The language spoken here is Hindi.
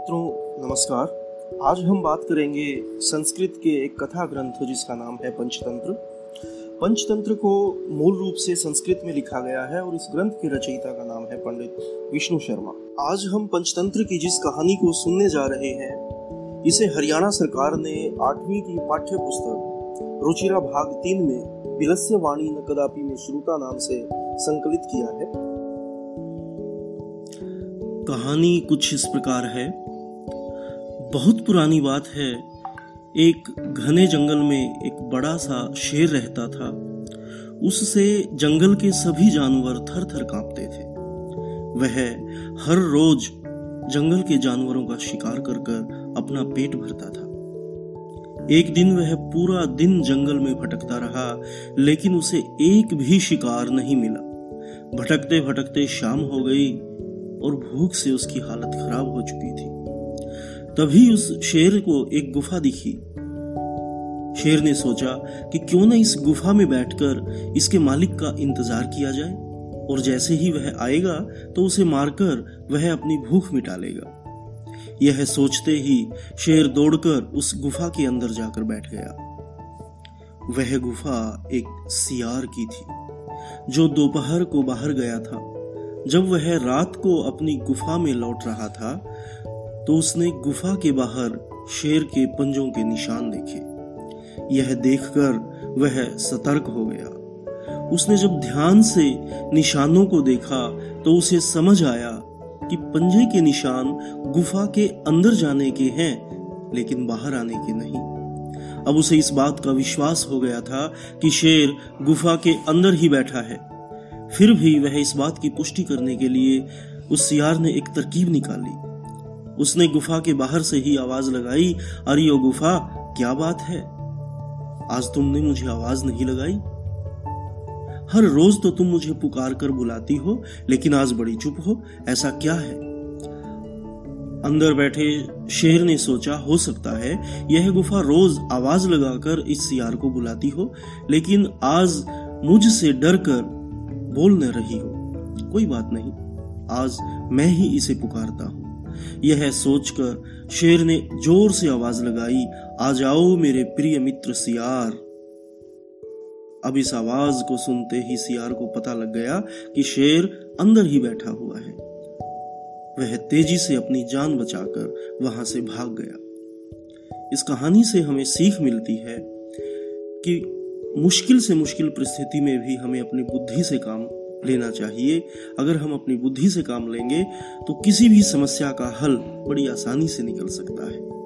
मित्रों, नमस्कार। आज हम बात करेंगे संस्कृत के एक कथा ग्रंथ जिसका नाम है पंचतंत्र। पंचतंत्र को मूल रूप से संस्कृत में लिखा गया है और इस ग्रंथ के रचयिता का नाम है पंडित विष्णु शर्मा। आज हम पंचतंत्र की जिस कहानी को सुनने जा रहे हैं, इसे हरियाणा सरकार ने आठवीं की पाठ्य पुस्तक रुचिरा भाग तीन में विलस्य वाणी न कदापि में श्रुता नाम से संकलित किया है। कहानी कुछ इस प्रकार है। बहुत पुरानी बात है। एक घने जंगल में एक बड़ा सा शेर रहता था। उससे जंगल के सभी जानवर थर थर कांपते थे। वह हर रोज जंगल के जानवरों का शिकार कर कर अपना पेट भरता था। एक दिन वह पूरा दिन जंगल में भटकता रहा, लेकिन उसे एक भी शिकार नहीं मिला। भटकते भटकते शाम हो गई और भूख से उसकी हालत खराब हो चुकी थी। तभी उस शेर को एक गुफा दिखी। शेर ने सोचा कि क्यों न इस गुफा में बैठकर इसके मालिक का इंतज़ार किया जाए, और जैसे ही वह आएगा तो उसे मारकर वह अपनी भूख मिटा लेगा। यह सोचते ही शेर दौड़कर उस गुफा के अंदर जाकर बैठ गया। वह गुफा एक सियार की थी, जो दोपहर को बाहर गया था। जब वह रात को अपनी गुफा में लौट रहा था तो उसने गुफा के बाहर शेर के पंजों के निशान देखे। यह देखकर वह सतर्क हो गया। उसने जब ध्यान से निशानों को देखा तो उसे समझ आया कि पंजे के निशान गुफा के अंदर जाने के हैं, लेकिन बाहर आने के नहीं। अब उसे इस बात का विश्वास हो गया था कि शेर गुफा के अंदर ही बैठा है। फिर भी वह इस बात की पुष्टि करने के लिए उस सियार ने एक तरकीब निकाली। उसने गुफा के बाहर से ही आवाज़ लगाई, अरे ओ गुफा, क्या बात है? आज तुमने मुझे आवाज़ नहीं लगाई। हर रोज तो तुम मुझे पुकार कर बुलाती हो, लेकिन आज बड़ी चुप हो, ऐसा क्या है? अंदर बैठे शेर ने सोचा, हो सकता है यह गुफा रोज आवाज़ लगाकर इस सियार को बुलाती हो, लेकिन आज मुझसे डर कर बोल न रही हो। कोई बात नहीं। आज मैं ही इसे पुकारता हूँ। यह सोचकर शेर ने ज़ोर से आवाज़ लगाई, आ जाओ मेरे प्रिय मित्र सियार। अब इस आवाज़ को सुनते ही सियार को पता लग गया कि शेर अंदर ही बैठा हुआ है। वह तेज़ी से अपनी जान बचाकर वहाँ से भाग गया। इस कहानी से हमें सीख मिलती है कि मुश्किल से मुश्किल परिस्थिति में भी हमें अपनी बुद्धि से काम लेना चाहिए। अगर हम अपनी बुद्धि से काम लेंगे तो किसी भी समस्या का हल बड़ी आसानी से निकल सकता है।